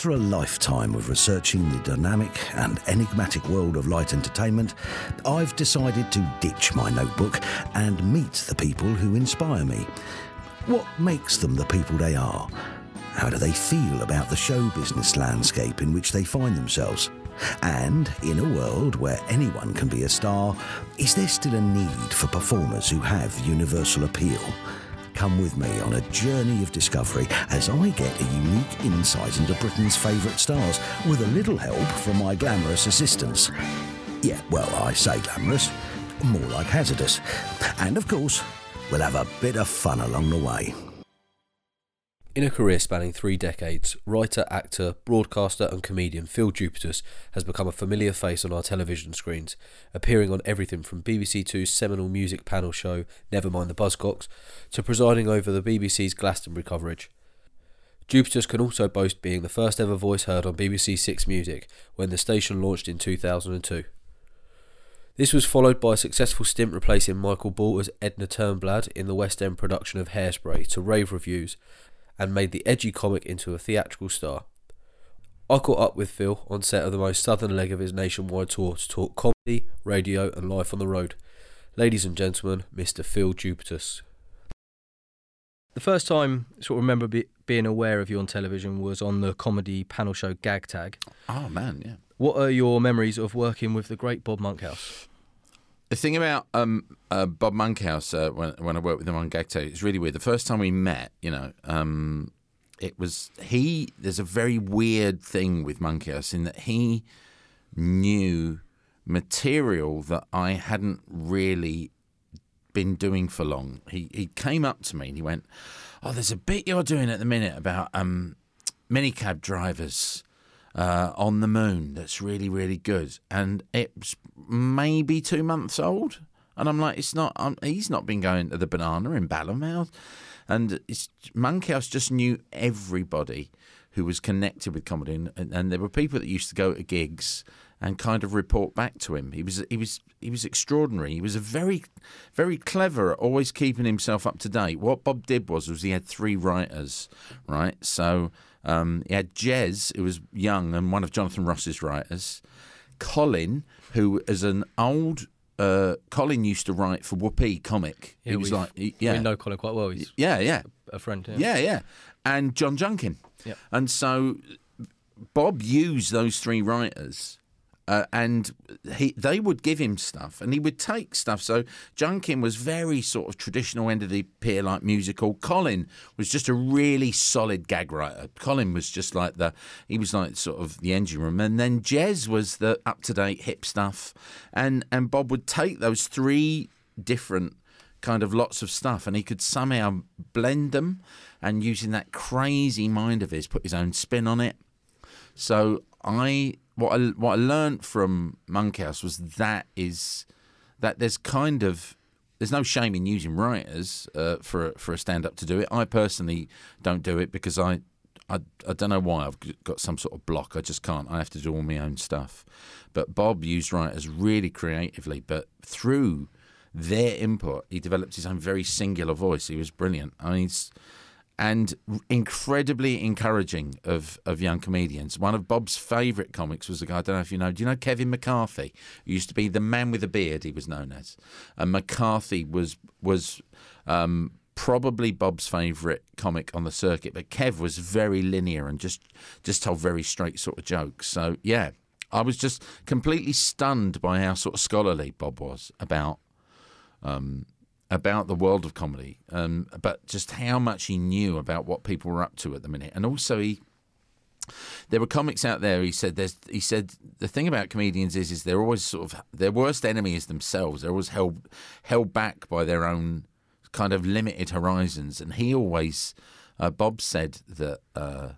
After a lifetime of researching the dynamic and enigmatic world of light entertainment, I've decided to ditch my notebook and meet the people who inspire me. What makes them the people they are? How do they feel about the show business landscape in which they find themselves? And in a world where anyone can be a star, is there still a need for performers who have universal appeal? Come with me on a journey of discovery as I get a unique insight into Britain's favourite stars with a little help from my glamorous assistants. Yeah, well, I say glamorous, more like hazardous. And of course, we'll have a bit of fun along the way. In a career spanning three decades, writer, actor, broadcaster, and comedian Phill Jupitus has become a familiar face on our television screens, appearing on everything from BBC Two's seminal music panel show Nevermind the Buzzcocks to presiding over the BBC's Glastonbury coverage. Jupitus can also boast being the first ever voice heard on BBC Six Music when the station launched in 2002. This was followed by a successful stint replacing Michael Ball as Edna Turnblad in the West End production of Hairspray to rave reviews and made the edgy comic into a theatrical star. I caught up with Phill on set of the most southern leg of his nationwide tour to talk comedy, radio, and life on the road. Ladies and gentlemen, Mr. Phill Jupitus. The first time I sort of remember be, being aware of you on television was on the comedy panel show Gag Tag. Oh man, yeah. What are your memories of working with the great Bob Monkhouse? The thing about um, uh, Bob Monkhouse uh, when when I worked with him on Gag Tag, it's really weird. The first time we met, you know, um, it was he. There's a very weird thing with Monkhouse in that he knew material that I hadn't really been doing for long. He he came up to me and he went, "Oh, there's a bit you're doing at the minute about um, minicab drivers." Uh, on the moon that's really really good, and it's maybe two months old. And I'm like, it's not. Um, he's not been going to the banana in Ballamouth, and it's Monkhouse just knew everybody who was connected with comedy, and, and there were people that used to go to gigs and kind of report back to him. He was he was he was extraordinary. He was a very very clever, always keeping himself up to date. What Bob did was was he had three writers, right? So um, he had Jez, who was young and one of Jonathan Ross's writers. Colin, who is an old uh, Colin used to write for Whoopee comic. Yeah, he was like, he- yeah, We know Colin quite well. He's yeah, yeah, a friend. Yeah. yeah, yeah, and John Junkin. Yeah. And so Bob used those three writers. Uh, and he, they would give him stuff, and he would take stuff. So Junkin was very sort of traditional end of the pier, like musical. Colin was just a really solid gag writer. Colin was just like the, he was like sort of the engine room, and then Jez was the up to date hip stuff, and and Bob would take those three different kind of lots of stuff, and he could somehow blend them, and using that crazy mind of his, put his own spin on it. So I what I what I learned from Monkhouse was that is that there's kind of there's no shame in using writers uh, for for a stand up to do it. I personally don't do it because I. I, I don't know why I've got some sort of block. I just can't. I have to do all my own stuff. But Bob used writers really creatively, but through their input, he developed his own very singular voice. He was brilliant. I mean, and incredibly encouraging of, of young comedians. One of Bob's favourite comics was a guy, I don't know if you know, do you know Kevin McCarthy? He used to be the man with a beard, he was known as. And McCarthy was, was um, probably Bob's favourite comic on the circuit, but Kev was very linear and just, just told very straight sort of jokes. So, yeah, I was just completely stunned by how sort of scholarly Bob was about about the world of comedy, um, but just how much he knew about what people were up to at the minute, and also he. There were comics out there. He said. There's. He said the thing about comedians is, is they're always sort of their worst enemy is themselves. They're always held held back by their own kind of limited horizons. And he always, uh, Bob said that uh,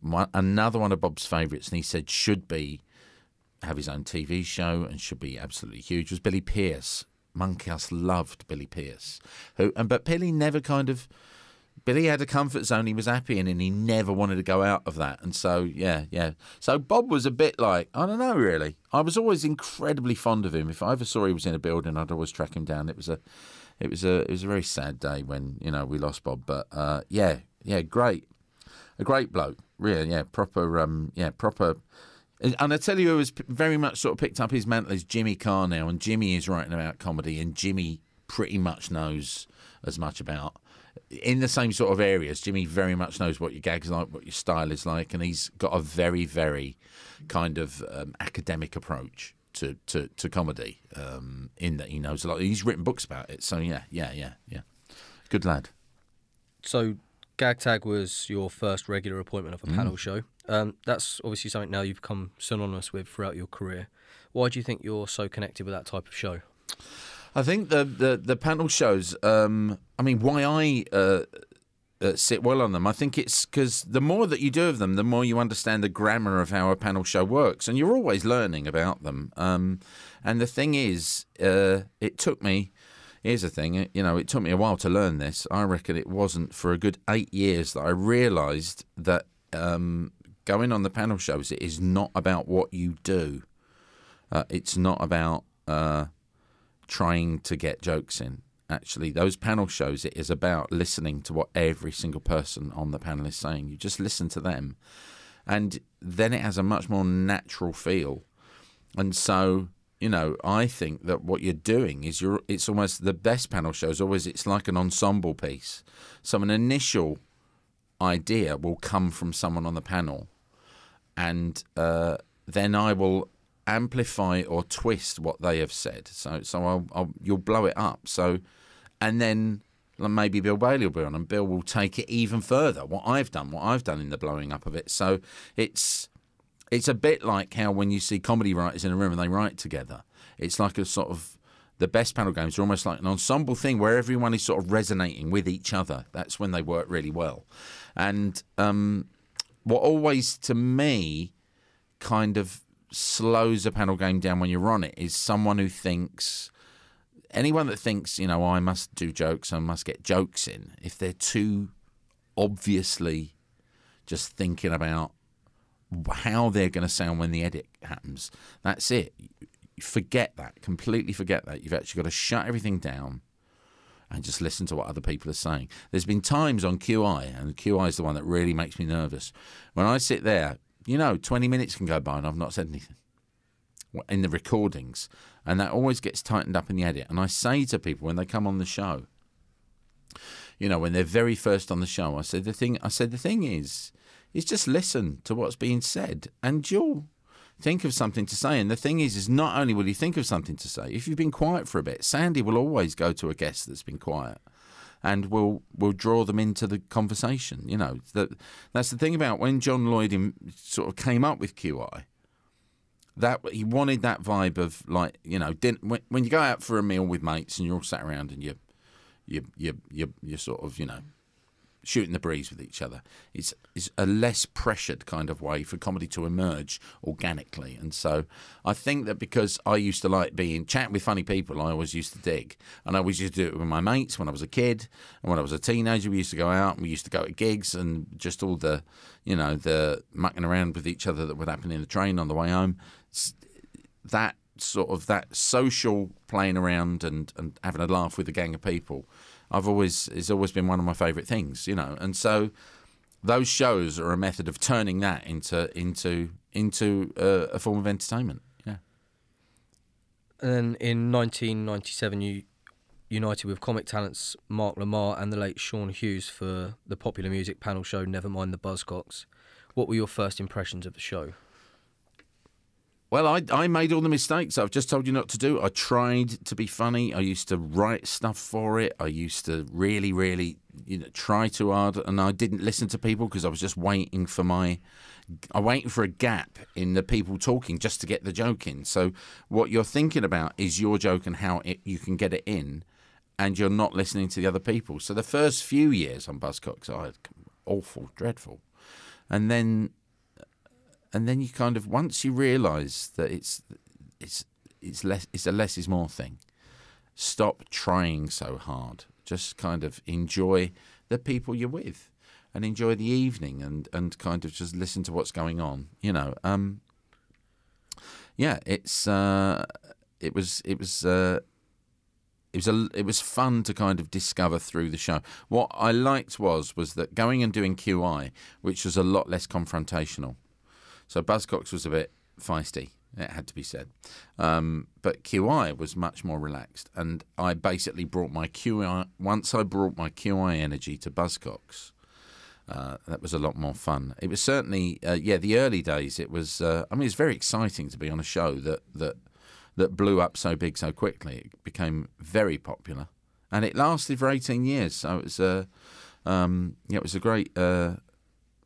one, another one of Bob's favourites, and he said should be have his own TV show and should be absolutely huge was Billy Pearce. Monkhouse loved Billy Pearce, who and but Billy never kind of Billy had a comfort zone he was happy in, and he never wanted to go out of that. And so, yeah, yeah. So Bob was a bit like I don't know, really. I was always incredibly fond of him. If I ever saw he was in a building, I'd always track him down. It was a, it was a, it was a very sad day when you know we lost Bob. But uh, yeah, yeah, great. a great bloke, really. Yeah, proper. Um, yeah, proper. And I tell you, who has very much sort of picked up his mantle is Jimmy Carr now, and Jimmy is writing about comedy, and Jimmy pretty much knows as much about in the same sort of areas. Jimmy very much knows what your gags like, what your style is like, and he's got a very, very kind of um, academic approach to to, to comedy. Um, in that he knows a lot. He's written books about it. So yeah, yeah, yeah, yeah. Good lad. So, Gag Tag was your first regular appointment of a Mm. panel show. Um, that's obviously something now you've become synonymous with throughout your career. Why do you think you're so connected with that type of show? I think the the, the panel shows. Um, I mean, why I uh, uh, sit well on them. I think it's because the more that you do of them, the more you understand the grammar of how a panel show works, and you're always learning about them. Um, and the thing is, uh, it took me. Here's the thing, you know, it took me a while to learn this. I reckon it wasn't for a good eight years that I realised that um, going on the panel shows, it is not about what you do. Uh, it's not about uh, trying to get jokes in. Actually, those panel shows, it is about listening to what every single person on the panel is saying. You just listen to them, and then it has a much more natural feel. And so, you know, I think that what you're doing is you're. It's almost the best panel shows. Always, it's like an ensemble piece. So an initial idea will come from someone on the panel, and uh, then I will amplify or twist what they have said. So so I'll, I'll you'll blow it up. So and then maybe Bill Bailey will be on, and Bill will take it even further. What I've done, what I've done in the blowing up of it. So it's it's a bit like how when you see comedy writers in a room and they write together. It's like a sort of the best panel games are almost like an ensemble thing where everyone is sort of resonating with each other. That's when they work really well. And um, what always to me kind of slows a panel game down when you're on it is someone who thinks anyone that thinks you know I must do jokes I must get jokes in if they're too obviously just thinking about how they're going to sound when the edit happens that's it forget that completely forget that you've actually got to shut everything down and just listen to what other people are saying. There's been times on QI, and QI is the one that really makes me nervous. When I sit there, you know, 20 minutes can go by and I've not said anything in the recordings, and that always gets tightened up in the edit. And I say to people when they come on the show, you know, when they're very first on the show, I said the thing. I said the thing is, is just listen to what's being said, and you'll think of something to say. And the thing is, is not only will you think of something to say, if you've been quiet for a bit, Sandi will always go to a guest that's been quiet and will will draw them into the conversation. You know, that that's the thing about when John Lloyd in, sort of came up with QI. That he wanted that vibe of like you know, when, when you go out for a meal with mates and you're all sat around and you you you you you're sort of you know shooting the breeze with each other. It's, it's a less pressured kind of way for comedy to emerge organically. And so I think that because I used to like being chatting with funny people, I always used to dig. And I always used to do it with my mates when I was a kid. And when I was a teenager, we used to go out and we used to go to gigs and just all the, you know, the mucking around with each other that would happen in the train on the way home. That sort of that social playing around and, and having a laugh with a gang of people I've always it's always been one of my favourite things, you know. And so those shows are a method of turning that into into into uh, a form of entertainment. Yeah. And then in 1997, you united with comic talents Mark Lamarr and the late Sean Hughes for the popular music panel show Nevermind the Buzzcocks. What were your first impressions of the show? Well, I, I made all the mistakes I've just told you not to do. I tried to be funny. I used to write stuff for it. I used to really, really, you know, try too hard, and I didn't listen to people because I was just waiting for my, I waiting for a gap in the people talking just to get the joke in. So what you're thinking about is your joke and how it, you can get it in, and you're not listening to the other people. So the first few years on Buzzcocks, I had awful, dreadful, and then and then you kind of once you realise that it's it's it's less it's a less is more thing. Stop trying so hard. Just kind of enjoy the people you're with, and enjoy the evening, and and kind of just listen to what's going on. You know, um, yeah, it's uh, it was it was. Uh, it was a, it was fun to kind of discover through the show. What I liked was was that going and doing QI, which was a lot less confrontational. So Buzzcocks was a bit feisty. It had to be said, um, but QI was much more relaxed, and I basically brought my QI. Once I brought my QI energy to Buzzcocks, uh, that was a lot more fun. It was certainly, uh, yeah, the early days. It was. Uh, I mean, it's very exciting to be on a show that that that blew up so big so quickly. It became very popular, and it lasted for eighteen years. So it was a, um, yeah, it was a great.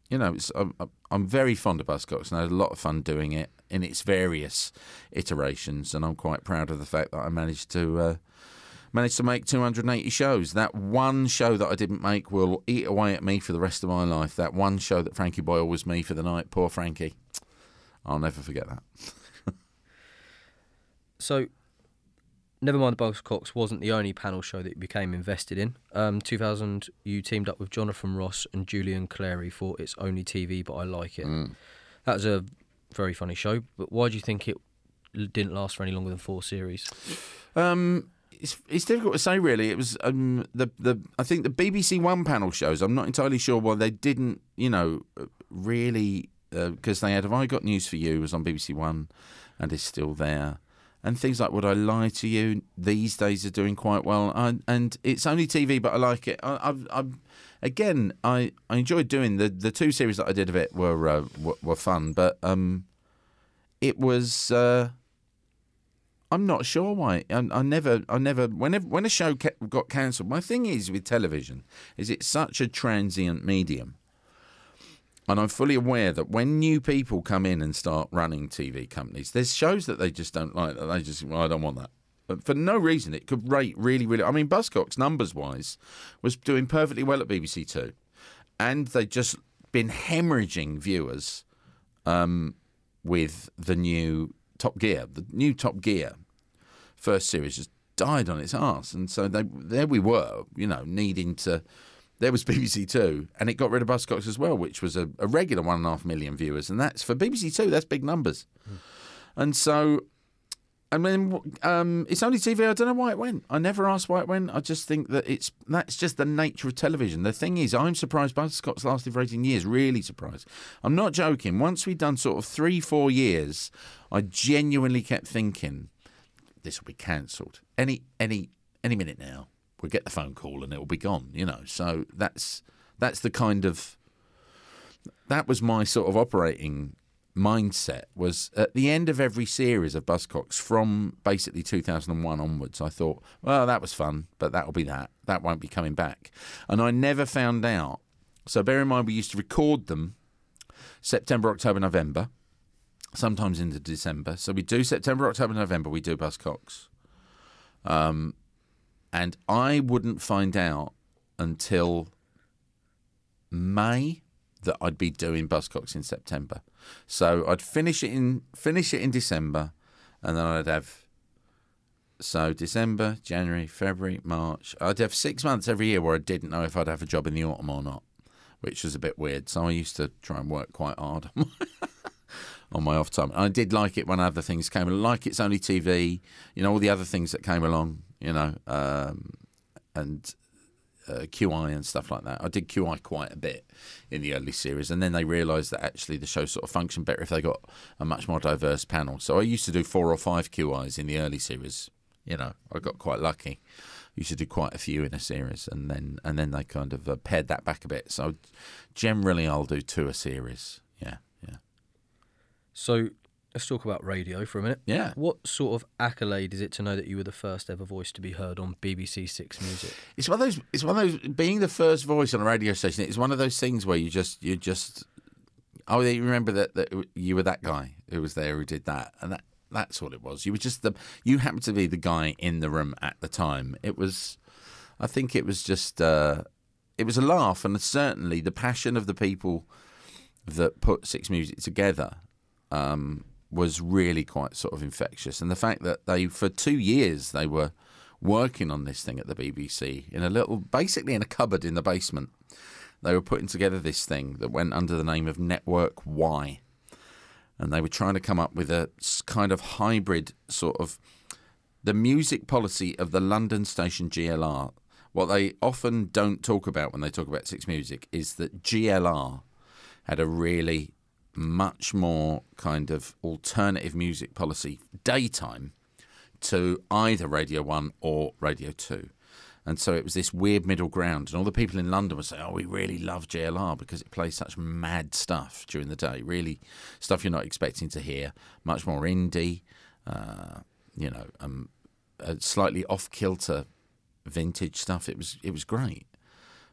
You know, I'm, I'm very fond of Buzzcocks, and I had a lot of fun doing it in its various iterations, and I'm quite proud of the fact that I managed to uh, managed to make 280 shows. That one show that I didn't make will eat away at me for the rest of my life. That one show that Frankie Boyle was me for the night. Poor Frankie. I'll never forget that. So, Nevermind the Buzzcocks wasn't the only panel show that you became invested in. Um, 2000, you teamed up with Jonathan Ross and Julian Clary for It's Only TV, but I Like It. Mm. That was a very funny show, but why do you think it didn't last for any longer than four series? Um, it's it's difficult to say really. It was um the the I think the BBC One panel shows. I'm not entirely sure why they didn't you know really because they had Have I Got News for You was on BBC One and is still there. And things like Would I Lie to You these days are doing quite well. And, and it's only TV, but I like it. I, I've, again, I, I enjoyed doing the the two series that I did of it were uh, were, were fun, but um, it was. Uh, I'm not sure why. I, I never, I never. Whenever when a show got cancelled, my thing is with television is it's such a transient medium, and I'm fully aware that when new people come in and start running TV companies, there's shows that they just don't like. That they just, well, I don't want that. But for no reason, it could rate really, really. I mean, Buzzcocks numbers wise was doing perfectly well at BBC Two, and they'd just been hemorrhaging viewers um, with the new Top Gear. The new Top Gear first series just died on its arse, and so they there we were, you know, needing to. There was BBC Two, and it got rid of Buzzcocks as well, which was a, a regular one and a half million viewers, and that's for BBC Two. That's big numbers, and so. I mean, um, it's only TV. I don't know why it went. I never asked why it went. I just think that it's that's just the nature of television. The thing is, I'm surprised Buzzcocks lasted for 18 years. Really surprised. I'm not joking. Once we'd done sort of three, four years, I genuinely kept thinking this will be cancelled any any any minute now. We'll get the phone call and it will be gone. You know. So that's that's the kind of that was my sort of operating mindset was at the end of every series of Buzzcocks from basically 2001 onwards. I thought, well, that was fun, but that'll be that. That won't be coming back. And I never found out. So bear in mind, we used to record them September, October, November, sometimes into December. So we do September, October, November. We do Buzzcocks. Um, and I wouldn't find out until May that I'd be doing Buzzcocks in September. So I'd finish it in finish it in December, and then I'd have so December, January, February, March. I'd have six months every year where I didn't know if I'd have a job in the autumn or not, which was a bit weird. So I used to try and work quite hard on my off time. I did like it when other things came, like it's only TV, you know, all the other things that came along, you know, um, and uh, QI and stuff like that. I did QI quite a bit in the early series, and then they realised that actually the show sort of functioned better if they got a much more diverse panel. So I used to do four or five QIs in the early series. You know, I got quite lucky. Used to do quite a few in a series, and then and then they kind of uh, pared that back a bit. So generally, I'll do two a series. Yeah, yeah, So, let's talk about radio for a minute. yeah. What sort of accolade is it to know that you were the first ever voice to be heard on BBC Six Music? It's one of those. It's one of those. Being the first voice on a radio station, it's one of those things where you just you just. Oh, you remember that that you were that guy who was there who did that, and that that's all it was. You were just the. You happened to be the guy in the room at the time. It was. I think it was just. Uh, it was a laugh, and certainly the passion of the people that put Six Music together um, was really quite sort of infectious. And the fact that they, for two years, they were working on this thing at the BBC in a little, basically in a cupboard in the basement. They were putting together this thing that went under the name of Network Y. And they were trying to come up with a kind of hybrid sort of. the music policy of the London station GLR. What they often don't talk about when they talk about Six Music is that GLR had a really much more kind of alternative music policy daytime to either Radio 1 or Radio 2. And so it was this weird middle ground. And all the people in London would say, oh, we really love GLR because it plays such mad stuff during the day. Really, stuff you're not expecting to hear. Much more indie, uh, you know, um, slightly off kilter vintage stuff. It was it was great.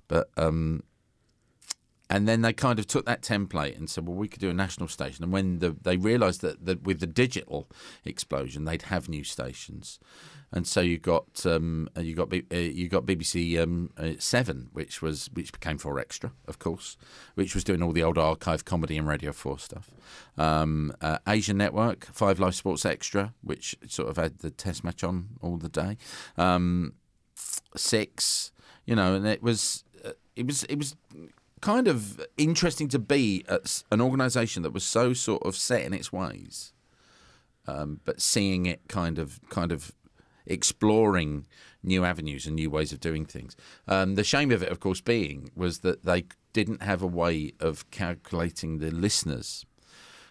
But um, and then they kind of took that template and said, well, we could do a national station. And when the, they realised that, that with the digital explosion, they'd have new stations, and so you got um, you got uh, you got BBC um, uh, Seven, which was which became Four Extra, of course, which was doing all the old archive comedy and Radio Four stuff. Um, uh, Asian Network, Five Live Sports Extra, which sort of had the Test match on all the day. Um, six, you know, and it was uh, it was it was kind of interesting to be at an organisation that was so sort of set in its ways, um, but seeing it kind of kind of exploring new avenues and new ways of doing things. Um, the shame of it, of course, being was that they didn't have a way of calculating the listeners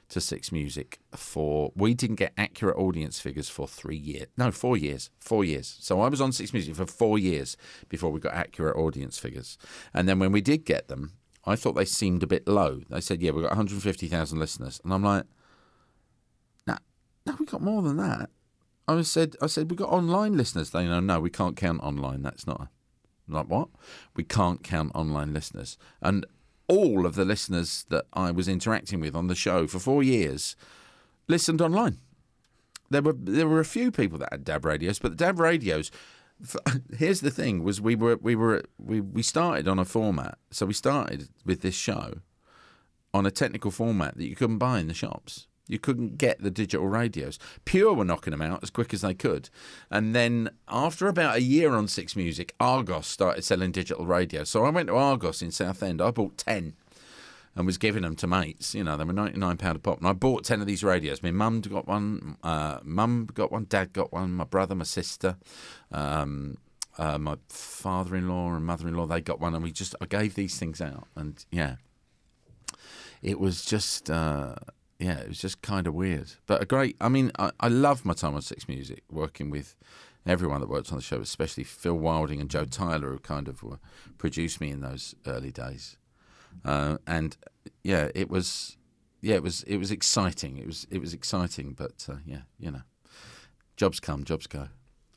to Six Music for we didn't get accurate audience figures for three years. No, four years. Four years. So I was on Six Music for four years before we got accurate audience figures. And then when we did get them, I thought they seemed a bit low. They said, "Yeah, we've got 150,000 listeners," and I'm like, "No, no, we got more than that." I said, "I said we got online listeners." They know, no, we can't count online. That's not like what? We can't count online listeners, and all of the listeners that I was interacting with on the show for four years listened online. There were there were a few people that had DAB radios, but the DAB radios here's the thing was we were we were we, we started on a format so we started with this show on a technical format that you couldn't buy in the shops you couldn't get the digital radios pure were knocking them out as quick as they could and then after about a year on six music argos started selling digital radios so i went to argos in southend i bought 10 and was giving them to mates. You know, they were ninety nine pound a pop, and I bought ten of these radios. My mum got one, uh, mum got one, dad got one, my brother, my sister, um, uh, my father in law and mother in law. They got one, and we just I gave these things out, and yeah, it was just. Uh, yeah, it was just kind of weird, but a great. I mean, I, I love my time on Six Music, working with everyone that worked on the show, especially Phil Wilding and Joe Tyler, who kind of were, produced me in those early days. Uh, and yeah, it was yeah, it was it was exciting. It was it was exciting, but uh, yeah, you know, jobs come, jobs go.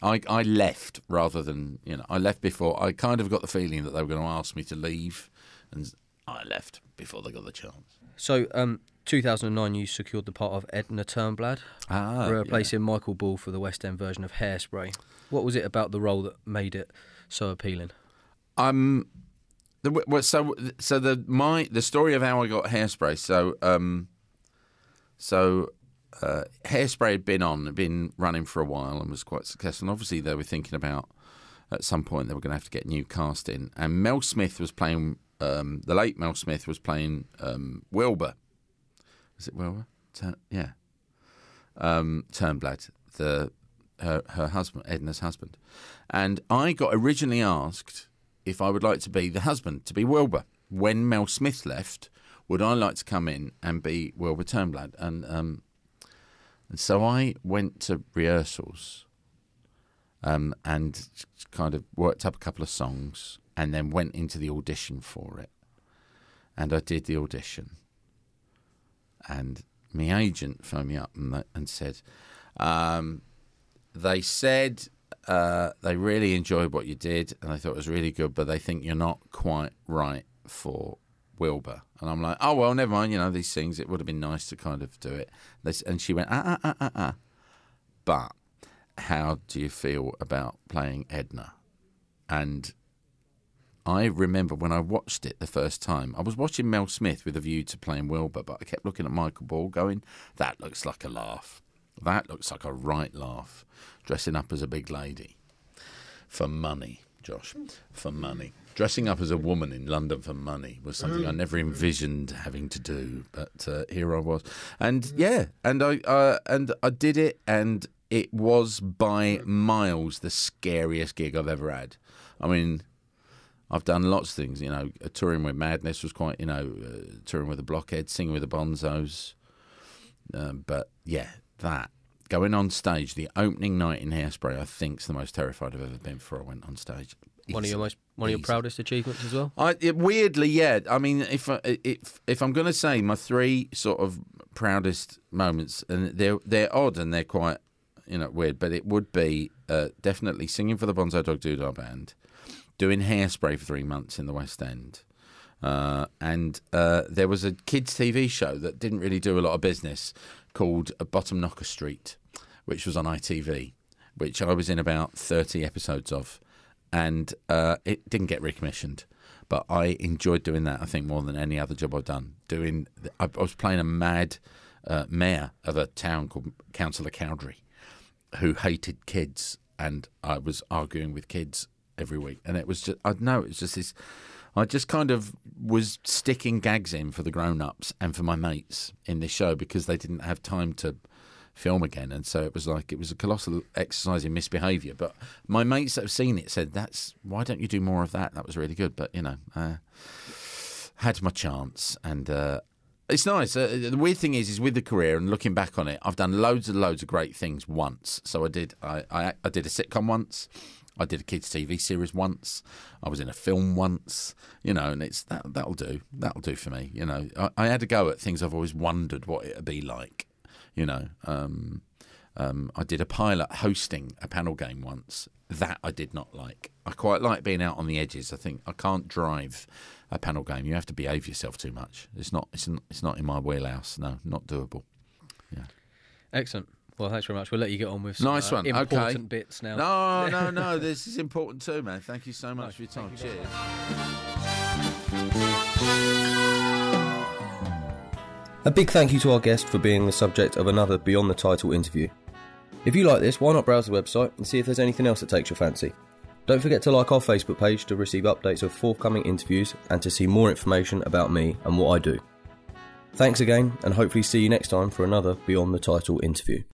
I I left rather than you know I left before. I kind of got the feeling that they were going to ask me to leave, and I left before they got the chance. So, um, 2009, you secured the part of Edna Turnblad, Ah, replacing Michael Ball for the West End version of Hairspray. What was it about the role that made it so appealing? Um, the, so so the my the story of how I got hairspray. So um, so uh, hairspray had been on, been running for a while, and was quite successful. And obviously, they were thinking about at some point they were going to have to get new cast in. And Mel Smith was playing. Um, the late Mel Smith was playing um, Wilbur. Was it Wilbur? Turn, yeah. Um, Turnblad, the her her husband, Edna's husband, and I got originally asked if I would like to be the husband, to be Wilbur. When Mel Smith left, would I like to come in and be Wilbur Turnblad? And, um, and so I went to rehearsals um, and kind of worked up a couple of songs and then went into the audition for it. And I did the audition. And my agent phoned me up and, and said, um, they said uh, they really enjoyed what you did, and they thought it was really good, but they think you're not quite right for Wilbur. And I'm like, oh well, never mind. You know these things. It would have been nice to kind of do it. and she went, ah ah ah ah ah. But how do you feel about playing Edna? And I remember when I watched it the first time, I was watching Mel Smith with a view to playing Wilbur, but I kept looking at Michael Ball going, that looks like a laugh. That looks like a right laugh dressing up as a big lady for money, Josh, for money. Dressing up as a woman in London for money was something I never envisioned having to do, but uh, here I was, and yeah, and I uh, and I did it, and it was by miles the scariest gig I've ever had. I mean, I've done lots of things. You know, uh, touring with Madness was quite. You know, uh, touring with the Blockheads, singing with the Bonzos. Um, but yeah, that going on stage, the opening night in Hairspray, I think, is the most terrified I've ever been before I went on stage. One of your most one of your Easy. proudest achievements as well. I, it, weirdly, yeah. I mean, if I, if if I'm going to say my three sort of proudest moments, and they're they're odd and they're quite you know weird, but it would be uh, definitely singing for the Bonzo Dog Doodah band, doing Hairspray for three months in the West End. Uh, and uh, there was a kids' TV show that didn't really do a lot of business called Bottom Knocker Street, which was on ITV, which I was in about 30 episodes of. And uh, it didn't get recommissioned. But I enjoyed doing that, I think, more than any other job I've done. Doing, I, I was playing a mad uh, mayor of a town called Councillor Cowdrey who hated kids, and I was arguing with kids every week, and it was just I know it was just this. I just kind of was sticking gags in for the grown-ups and for my mates in this show because they didn't have time to film again, and so it was like it was a colossal exercise in misbehaviour. But my mates that have seen it said, "That's why don't you do more of that? That was really good." But you know, uh, had my chance, and uh, it's nice. Uh, the weird thing is, is with the career and looking back on it, I've done loads and loads of great things once. So I did, I, I, I did a sitcom once. I did a kids' TV series once. I was in a film once. You know, and it's that that'll do. That'll do for me. You know, I, I had to go at things I've always wondered what it'd be like. You know, um, um, I did a pilot hosting a panel game once. That I did not like. I quite like being out on the edges. I think I can't drive a panel game. You have to behave yourself too much. It's not. It's not, it's not in my wheelhouse. No, not doable. Yeah. Excellent. Well, thanks very much. We'll let you get on with some Nice uh, one. important Okay. bits now. No, no, no. This is important too, man. Thank you so much for your time. Cheers. A big thank you to our guest for being the subject of another Beyond the Title interview. If you like this, why not browse the website and see if there's anything else that takes your fancy? Don't forget to like our Facebook page to receive updates of forthcoming interviews and to see more information about me and what I do. Thanks again, and hopefully see you next time for another Beyond the Title interview.